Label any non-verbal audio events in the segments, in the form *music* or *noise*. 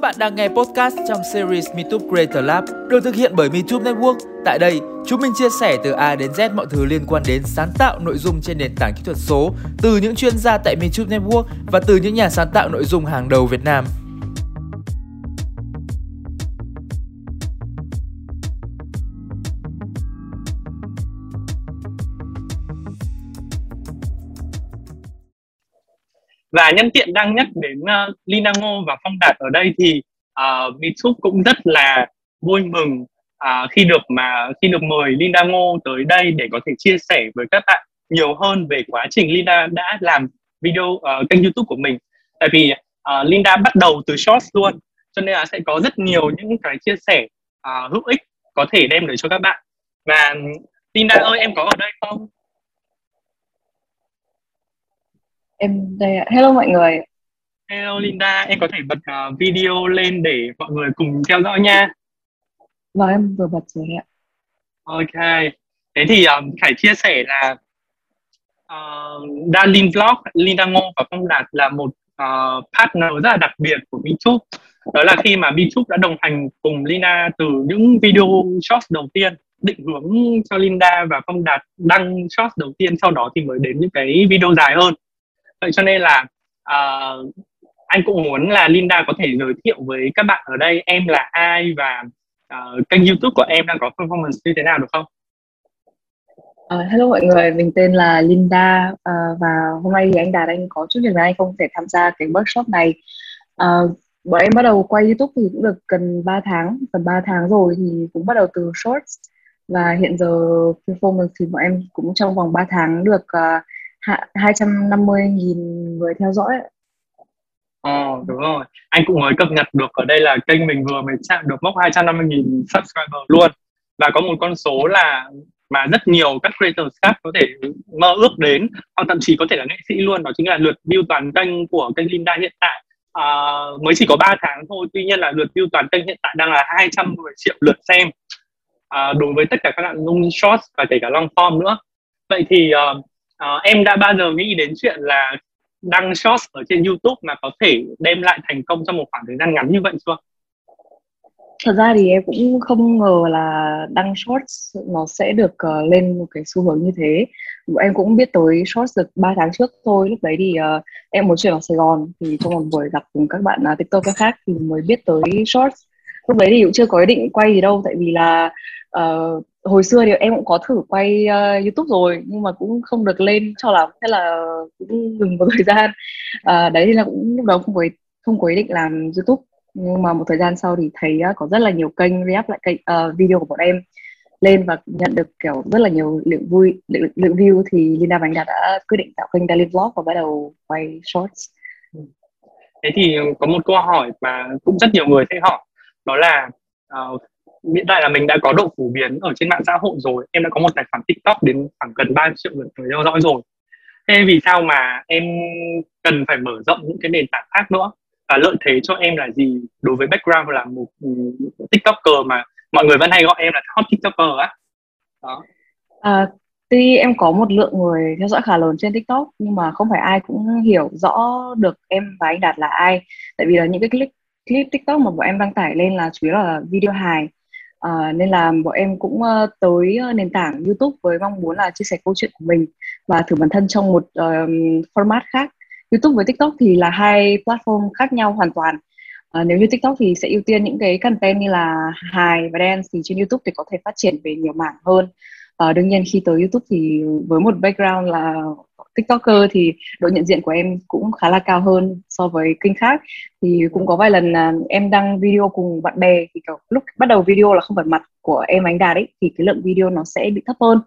Các bạn đang nghe podcast trong series MeTube Creator Lab được thực hiện bởi MeTube Network. Tại đây, chúng mình chia sẻ từ A đến Z mọi thứ liên quan đến sáng tạo nội dung trên nền tảng kỹ thuật số từ những chuyên gia tại MeTube Network và từ những nhà sáng tạo nội dung hàng đầu Việt Nam. Và nhân tiện đang nhắc đến ờ, uh, Lina Ngô và Phong Đạt ở đây thì uh, cũng rất là vui mừng uh, khi được mà khi được mời Linda Ngô tới đây để có thể chia sẻ với các bạn nhiều hơn về quá trình Linda đã làm video uh, kênh YouTube của mình. Tại vì uh, Linda bắt đầu từ Shorts luôn, cho nên là sẽ có rất nhiều những cái chia sẻ uh, hữu ích có thể đem đến cho các bạn. Và Linda ơi em có ở đây không? Em đây ạ. Hello mọi người. Hello Linda em có thể bật uh, video lên để mọi người cùng theo dõi nha. Vâng em vừa bật rồi ạ. Ok. Thế thì um, Khải chia sẻ là uh, Darlin Vlog Linda Ngô và Phong Đạt là một uh, partner rất là đặc biệt của Bichúc đó là khi mà Bichúc đã đồng hành cùng Lina từ những video short đầu tiên định hướng cho Linda và Phong Đạt đăng short đầu tiên sau đó thì mới đến những cái video dài hơn vậy cho nên là uh, anh cũng muốn là Linda có thể giới thiệu với các bạn ở đây em là ai và uh, kênh YouTube của em đang có performance như thế nào được không? Uh, hello mọi người, mình tên là Linda uh, và hôm nay thì anh Đạt anh có chút việc anh không thể tham gia cái workshop này. Uh, bọn em bắt đầu quay YouTube thì cũng được gần 3 tháng, gần 3 tháng rồi thì cũng bắt đầu từ shorts và hiện giờ performance thì bọn em cũng trong vòng 3 tháng được uh, 250.000 người theo dõi Ờ đúng rồi. Anh cũng mới cập nhật được ở đây là kênh mình vừa mới chạm được mốc 250.000 subscriber luôn. Và có một con số là mà rất nhiều các creators khác có thể mơ ước đến hoặc thậm chí có thể là nghệ sĩ luôn đó chính là lượt view toàn kênh của kênh Linda hiện tại. À, mới chỉ có 3 tháng thôi tuy nhiên là lượt view toàn kênh hiện tại đang là 210 triệu lượt xem. À, đối với tất cả các nội dung short và kể cả long form nữa. Vậy thì uh, uh, em đã bao giờ nghĩ đến chuyện là đăng shorts ở trên YouTube mà có thể đem lại thành công trong một khoảng thời gian ngắn như vậy chưa? Thật ra thì em cũng không ngờ là đăng shorts nó sẽ được uh, lên một cái xu hướng như thế. Em cũng biết tới shorts được 3 tháng trước thôi. Lúc đấy thì uh, em muốn chuyển vào Sài Gòn thì trong một buổi gặp cùng các bạn à, uh, TikToker khác thì mới biết tới shorts. Lúc đấy thì cũng chưa có ý định quay gì đâu tại vì là uh, hồi xưa thì em cũng có thử quay uh, YouTube rồi nhưng mà cũng không được lên cho lắm thế là cũng dừng một *laughs* thời gian. Uh, đấy thì là cũng lúc đó không có không có ý định làm YouTube. Nhưng mà một thời gian sau thì thấy uh, có rất là nhiều kênh re lại kênh uh, video của bọn em lên và nhận được kiểu rất là nhiều lượng vui lượng, lượng view thì Linda Bánh Đạt đã quyết định tạo kênh Daily Vlog và bắt đầu quay shorts. Ừ. Thế thì có một câu hỏi mà cũng rất nhiều người sẽ hỏi đó là uh, hiện tại là mình đã có độ phổ biến ở trên mạng xã hội rồi. Em đã có một tài khoản tiktok đến khoảng gần 3 triệu lượt người theo dõi rồi. Thế vì sao mà em cần phải mở rộng những cái nền tảng khác nữa? Và lợi thế cho em là gì? Đối với background là ừ, một tiktoker mà mọi người vẫn hay gọi em là hot tiktoker á. Đó. À, tuy em có một lượng người theo dõi khá lớn trên tiktok nhưng mà không phải ai cũng hiểu rõ được em và anh đạt là ai. Tại vì là những cái clip clip tiktok mà bọn em đăng tải lên là chủ yếu là video hài. À, nên là bọn em cũng uh, tới ờ, nền tảng YouTube với mong muốn là chia sẻ câu chuyện của mình và thử bản thân trong một uh, format khác. YouTube với TikTok thì là hai platform khác nhau hoàn toàn. À, nếu như TikTok thì sẽ ưu tiên những cái content như là hài và dance thì trên YouTube thì có thể phát triển về nhiều mảng hơn. À, đương nhiên khi tới YouTube thì với một background là tiktoker thì độ nhận diện của em cũng khá là cao hơn so với kênh khác. Thì cũng có vài lần uh, em đăng video cùng bạn bè thì kiểu lúc bắt đầu video là không phải mặt của em ánh đạt ấy thì cái lượng video nó sẽ bị thấp hơn.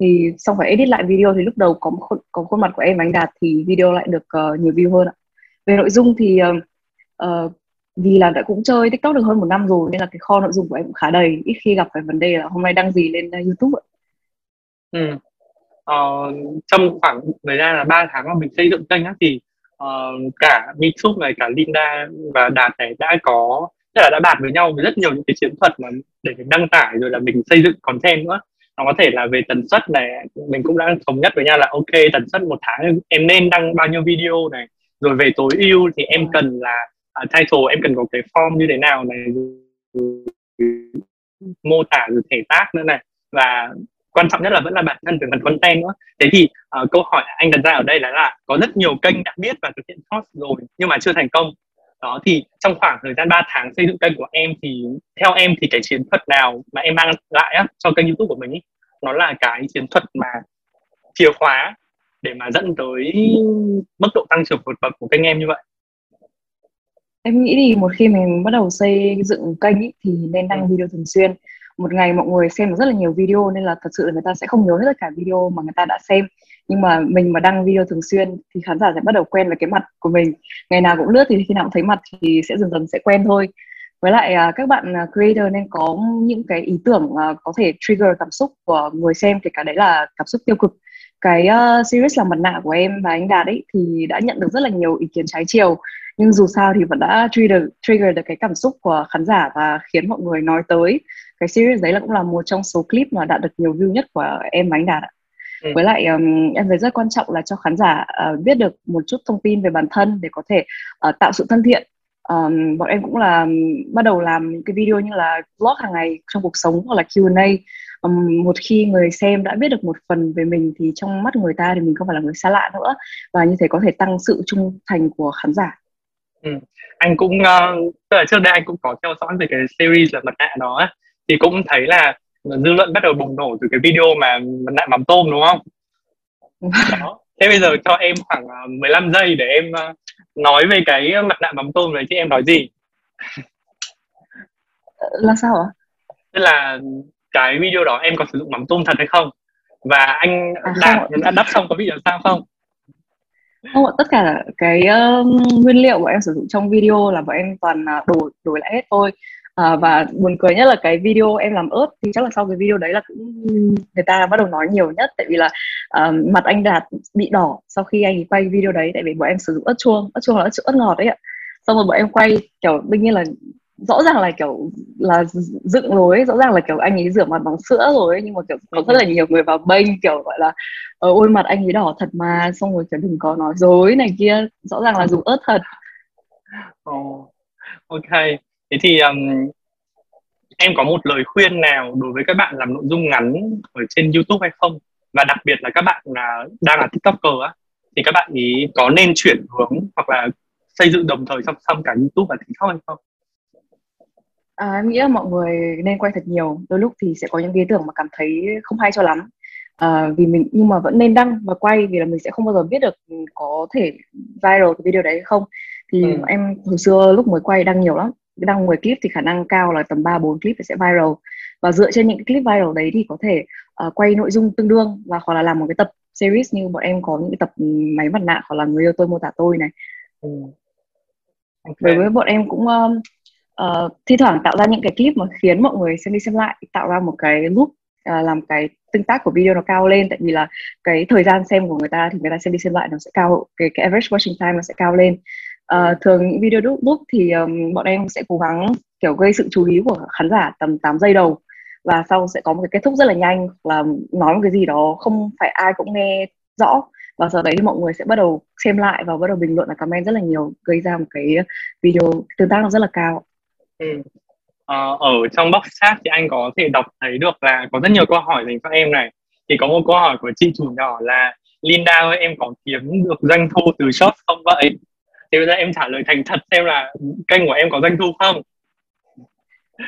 Thì xong phải edit lại video thì lúc đầu có có, có khuôn mặt của em ánh đạt thì video lại được uh, nhiều view hơn ạ. Về nội dung thì uh, uh, vì là đã cũng chơi tiktok được hơn một năm rồi nên là cái kho nội dung của em cũng khá đầy. Ít khi gặp phải vấn đề là hôm nay đăng gì lên uh, youtube ạ. Ừ uh, trong khoảng thời gian là 3 tháng mà mình xây dựng kênh á, thì uh, cả Mitsup này cả Linda và Đạt này đã có tức là đã bàn với nhau với rất nhiều những cái chiến thuật mà để mình đăng tải rồi là mình xây dựng content nữa. Nó có thể là về tần suất này mình cũng đã thống nhất với nhau là ok tần suất một tháng em nên đăng bao nhiêu video này rồi về tối ưu thì em cần là uh, title em cần có cái form như thế nào này mô tả rồi thể tác nữa này. Và quan trọng nhất là vẫn là bản thân về phần content nữa. Thế thì uh, câu hỏi anh đặt ra ở đây là là có rất nhiều kênh đã biết và thực hiện post rồi nhưng mà chưa thành công. Đó thì trong khoảng thời gian 3 tháng xây dựng kênh của em thì theo em thì cái chiến thuật nào mà em mang lại á, cho kênh youtube của mình ý, nó là cái chiến thuật mà chìa khóa để mà dẫn tới mức độ tăng trưởng vượt bậc của kênh em như vậy? Em nghĩ thì một khi mình bắt đầu xây dựng kênh ý, thì nên đăng ừ. video thường xuyên một ngày mọi người xem rất là nhiều video nên là thật sự là người ta sẽ không nhớ hết tất cả video mà người ta đã xem. Nhưng mà mình mà đăng video thường xuyên thì khán giả sẽ bắt đầu quen với cái mặt của mình. Ngày nào cũng lướt thì khi nào cũng thấy mặt thì sẽ dần dần sẽ quen thôi. Với lại à, các bạn à, creator nên có những cái ý tưởng à, có thể trigger cảm xúc của người xem kể cả đấy là cảm xúc tiêu cực. Cái uh, series là mặt nạ của em và anh Đạt ấy thì đã nhận được rất là nhiều ý kiến trái chiều. Nhưng dù sao thì vẫn đã trigger trigger được cái cảm xúc của khán giả và khiến mọi người nói tới cái series đấy là cũng là một trong số clip mà đạt được nhiều view nhất của em và anh Đạt ạ. Ừ. Với lại um, em thấy rất quan trọng là cho khán giả uh, biết được một chút thông tin về bản thân để có thể uh, tạo sự thân thiện. Um, bọn em cũng là um, bắt đầu làm những cái video như là vlog hàng ngày trong cuộc sống hoặc là Q&A. Um, một khi người xem đã biết được một phần về mình thì trong mắt người ta thì mình không phải là người xa lạ nữa và như thế có thể tăng sự trung thành của khán giả. Ừ. Anh cũng uh, tức là trước đây anh cũng có theo dõi về cái series là mặt nạ đó thì cũng thấy là dư luận bắt đầu bùng nổ từ cái video mà mặt nạ mắm tôm đúng không? Đó. Thế bây giờ cho em khoảng 15 ờ, giây để em uh, nói về cái mặt nạ mắm tôm này chứ em nói gì? Là sao ạ? Tức là cái video đó em có sử dụng mắm tôm thật hay không? Và anh à, đã, đã đắp xong có bị làm sao không? không tất cả cái uh, nguyên liệu của em sử dụng trong video là bọn em toàn uh, đổi đổi lại hết thôi à, và buồn cười nhất là cái video em làm ớt thì chắc là sau cái video đấy là cũng người ta bắt đầu nói nhiều nhất. Tại vì là uh, mặt anh đạt bị đỏ sau khi anh quay video đấy tại vì bọn em sử dụng ớt chuông ớt chuông là ớt, ớt ngọt đấy ạ. Xong rồi bọn em quay kiểu đương nhiên là rõ ràng là kiểu là dựng rồi rõ ràng là kiểu anh ấy rửa mặt bằng sữa rồi nhưng mà kiểu có rất là nhiều người vào bênh kiểu gọi là ờ, ôi mặt anh ấy đỏ thật mà. Xong rồi kiểu đừng có nói dối này kia rõ ràng là dùng ớt thật. Oh, ok thế thì um, em có một lời khuyên nào đối với các bạn làm nội dung ngắn ở trên YouTube hay không? Và đặc biệt là các bạn là đang là tiktoker á thì các bạn ý có nên chuyển hướng hoặc là xây dựng đồng thời song song cả YouTube và TikTok hay không? À, em nghĩ là mọi người nên quay thật nhiều. Đôi lúc thì sẽ có những ý tưởng mà cảm thấy không hay cho lắm. À, vì mình nhưng mà vẫn nên đăng và quay vì là mình sẽ không bao giờ biết được có thể viral cái video đấy hay không. Thì ừ. em hồi xưa lúc mới quay đăng nhiều lắm đăng 10 clip thì khả năng cao là tầm 3 4 clip sẽ viral và dựa trên những cái clip viral đấy thì có thể uh, quay nội dung tương đương và hoặc là làm một cái tập series như bọn em có những cái tập máy mặt nạ hoặc là người yêu tôi mô tả tôi này ừ. okay. đối với bọn em cũng uh, uh, thi thoảng tạo ra những cái clip mà khiến mọi người xem đi xem lại tạo ra một cái loop uh, làm cái tương tác của video nó cao lên tại vì là cái thời gian xem của người ta thì người ta xem đi xem lại nó sẽ cao cái, cái average watching time nó sẽ cao lên uh, thường những video đúc đúc thì um, bọn em sẽ cố gắng kiểu gây sự chú ý của khán giả tầm 8 giây đầu. Và sau sẽ có một cái kết thúc rất là nhanh là nói một cái gì đó không phải ai cũng nghe rõ. Và sau đấy thì mọi người sẽ bắt đầu xem lại và bắt đầu bình luận và comment rất là nhiều gây ra một cái video tương tác nó rất là cao. Ừ. ờ, ở trong box chat thì anh có thể đọc thấy được là có rất nhiều câu hỏi dành cho em này. Thì có một câu hỏi của chị chủ nhỏ là Linda ơi em có kiếm được doanh thu từ shop không vậy? Thì bây giờ em trả lời thành thật xem là kênh của em có doanh thu không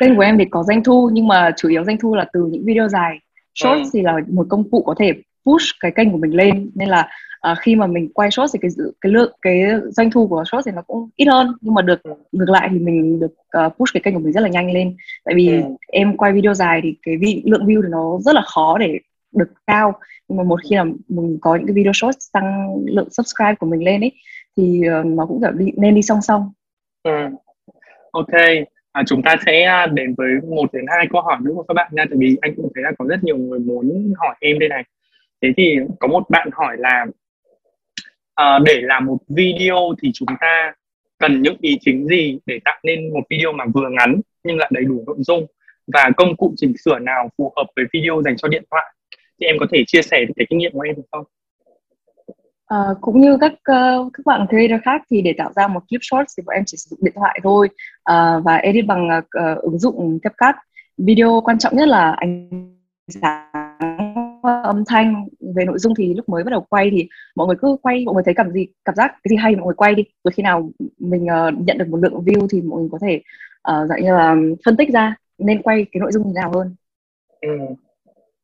kênh của em thì có doanh thu nhưng mà chủ yếu doanh thu là từ những video dài short ừ. thì là một công cụ có thể push cái kênh của mình lên nên là uh, khi mà mình quay short thì cái cái lượng cái doanh thu của short thì nó cũng ít hơn nhưng mà được ừ. ngược lại thì mình được uh, push cái kênh của mình rất là nhanh lên tại vì ừ. em quay video dài thì cái vi, lượng view thì nó rất là khó để được cao nhưng mà một khi là mình có những cái video short tăng lượng subscribe của mình lên ấy thì uh, nó cũng kiểu đi, nên đi song song. Ừ. ok. À, chúng ta sẽ à, đến với một đến hai câu hỏi nữa của các bạn nha tại vì anh cũng thấy là có rất nhiều người muốn hỏi em đây này. Thế thì có một bạn hỏi là à, để làm một video thì chúng ta cần những ý chính gì để tạo nên một video mà vừa ngắn nhưng lại đầy đủ nội dung? Và công cụ chỉnh sửa nào phù hợp với video dành cho điện thoại? Thì em có thể chia sẻ cái kinh nghiệm của em được không? Uh, cũng như các uh, các bạn creator khác thì để tạo ra một clip short thì bọn em chỉ sử dụng điện thoại thôi uh, và edit bằng uh, ứng dụng CapCut. Video quan trọng nhất là ánh sáng âm thanh về nội dung thì lúc mới bắt đầu quay thì mọi người cứ quay mọi người thấy cảm gì cảm giác cái gì hay mọi người quay đi rồi khi nào mình uh, nhận được một lượng view thì mọi người có thể uh, dạng như là phân tích ra nên quay cái nội dung như nào hơn ừ.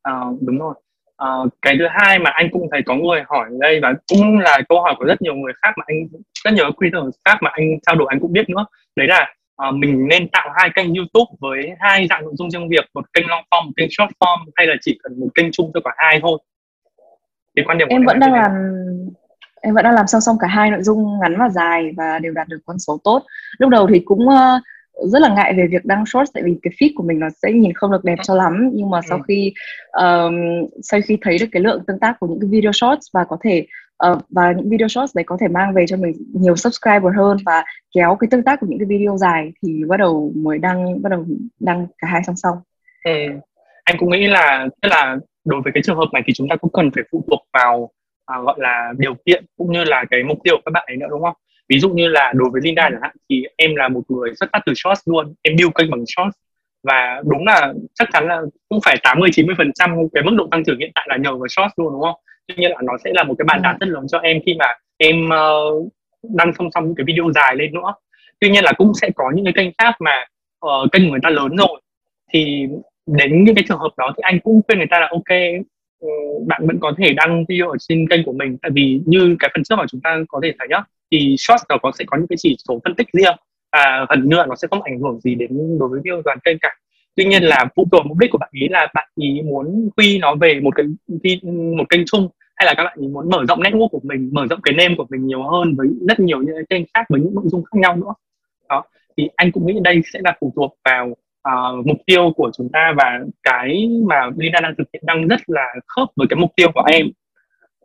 À, đúng rồi uh, cái thứ hai mà anh cũng thấy có người hỏi đây và cũng là câu hỏi của rất nhiều người khác mà anh rất nhiều creator khác mà anh trao đổi anh cũng biết nữa. Đấy là uh, mình nên tạo hai kênh YouTube với hai dạng nội dung trong việc một kênh long form một kênh short form hay là chỉ cần một kênh chung cho cả hai thôi? Thì quan điểm em vẫn đang làm em vẫn đang làm song song cả hai nội dung ngắn và dài và đều đạt được con số tốt. Lúc đầu thì cũng uh, rất là ngại về việc đăng short tại vì cái feed của mình nó sẽ nhìn không được đẹp cho lắm nhưng mà sau ừ. khi um, sau khi thấy được cái lượng tương tác của những cái video shorts và có thể uh, và những video shorts đấy có thể mang về cho mình nhiều subscriber hơn và kéo cái tương tác của những cái video dài thì bắt đầu mới đăng bắt đầu đăng cả hai song song. Ừ. Anh cũng nghĩ là tức là đối với cái trường hợp này thì chúng ta cũng cần phải phụ thuộc vào à, gọi là điều kiện cũng như là cái mục tiêu của các bạn ấy nữa đúng không? Ví dụ như là đối với Linda chẳng hạn thì em là một người xuất phát từ shorts luôn em build kênh bằng shorts. Và đúng là chắc chắn là cũng phải 80 90 phần trăm cái mức độ tăng trưởng hiện tại là nhờ vào shorts luôn đúng không? Tuy nhiên là nó sẽ là một cái bàn đạp rất lớn cho em khi mà em uh, đăng song song những cái video dài lên nữa. Tuy nhiên là cũng sẽ có những cái kênh khác mà uh, kênh của người ta lớn rồi. Thì đến những cái trường hợp đó thì anh cũng khuyên người ta là ok uh, bạn vẫn có thể đăng video ở trên kênh của mình. Tại vì như cái phần trước mà chúng ta có thể thấy nhá thì short nó có sẽ có những cái chỉ số phân tích riêng và phần nữa nó sẽ không ảnh hưởng gì đến đối với view toàn kênh cả. Tuy nhiên là phụ thuộc mục đích của bạn ý là bạn ý muốn quy nó về một cái một kênh chung hay là các bạn ý muốn mở rộng network của mình mở rộng cái name của mình nhiều hơn với rất nhiều những kênh khác với những nội dung khác nhau nữa. Đó thì anh cũng nghĩ đây sẽ là phụ thuộc vào uh, mục tiêu của chúng ta và cái mà Linda đang thực hiện đang rất là khớp với cái mục tiêu của em.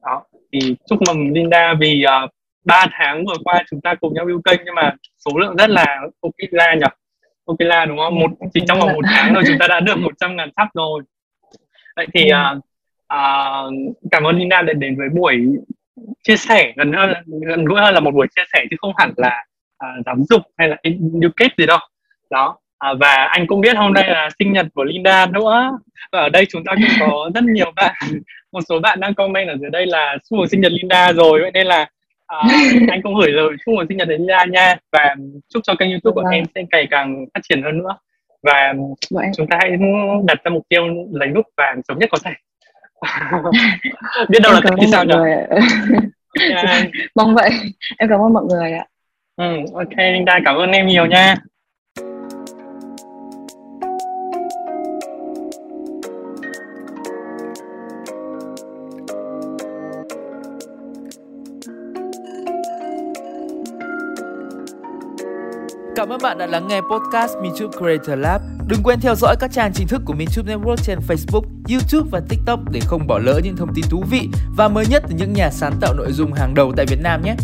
Đó thì chúc mừng Linda vì uh, 3 tháng vừa qua chúng ta cùng nhau yêu kênh nhưng mà số lượng rất là ok la nhỉ? Ok la đúng không? Một chỉ trong vòng một tháng rồi chúng ta đã được 100 ngàn sắp rồi. Vậy thì uh, uh, cảm ơn Linda đã đến với buổi chia sẻ gần hơn gần gũi hơn là một buổi chia sẻ chứ không hẳn là uh, giáo dục hay là educate gì đâu. Đó à, và anh cũng biết hôm nay là sinh nhật của Linda nữa. Và ở đây chúng ta cũng có rất nhiều bạn. Một số bạn đang comment ở dưới đây là mừng sinh nhật Linda rồi vậy nên là à, anh cũng gửi lời chúc mừng sinh nhật đến Linda nha và chúc cho kênh YouTube của vâng. em sẽ ngày càng phát triển hơn nữa và vâng. chúng ta hãy đặt ra mục tiêu lấy nút vàng sớm nhất có thể *laughs* biết đâu là cách sao nhỉ yeah. mong vậy em cảm ơn mọi người ạ ừ, ok Linda cảm ơn em nhiều nha Cảm ơn bạn đã lắng nghe podcast MeTube Creator Lab. Đừng quên theo dõi các trang chính thức của MeTube Network trên Facebook, YouTube và TikTok để không bỏ lỡ những thông tin thú vị và mới nhất từ những nhà sáng tạo nội dung hàng đầu tại Việt Nam nhé.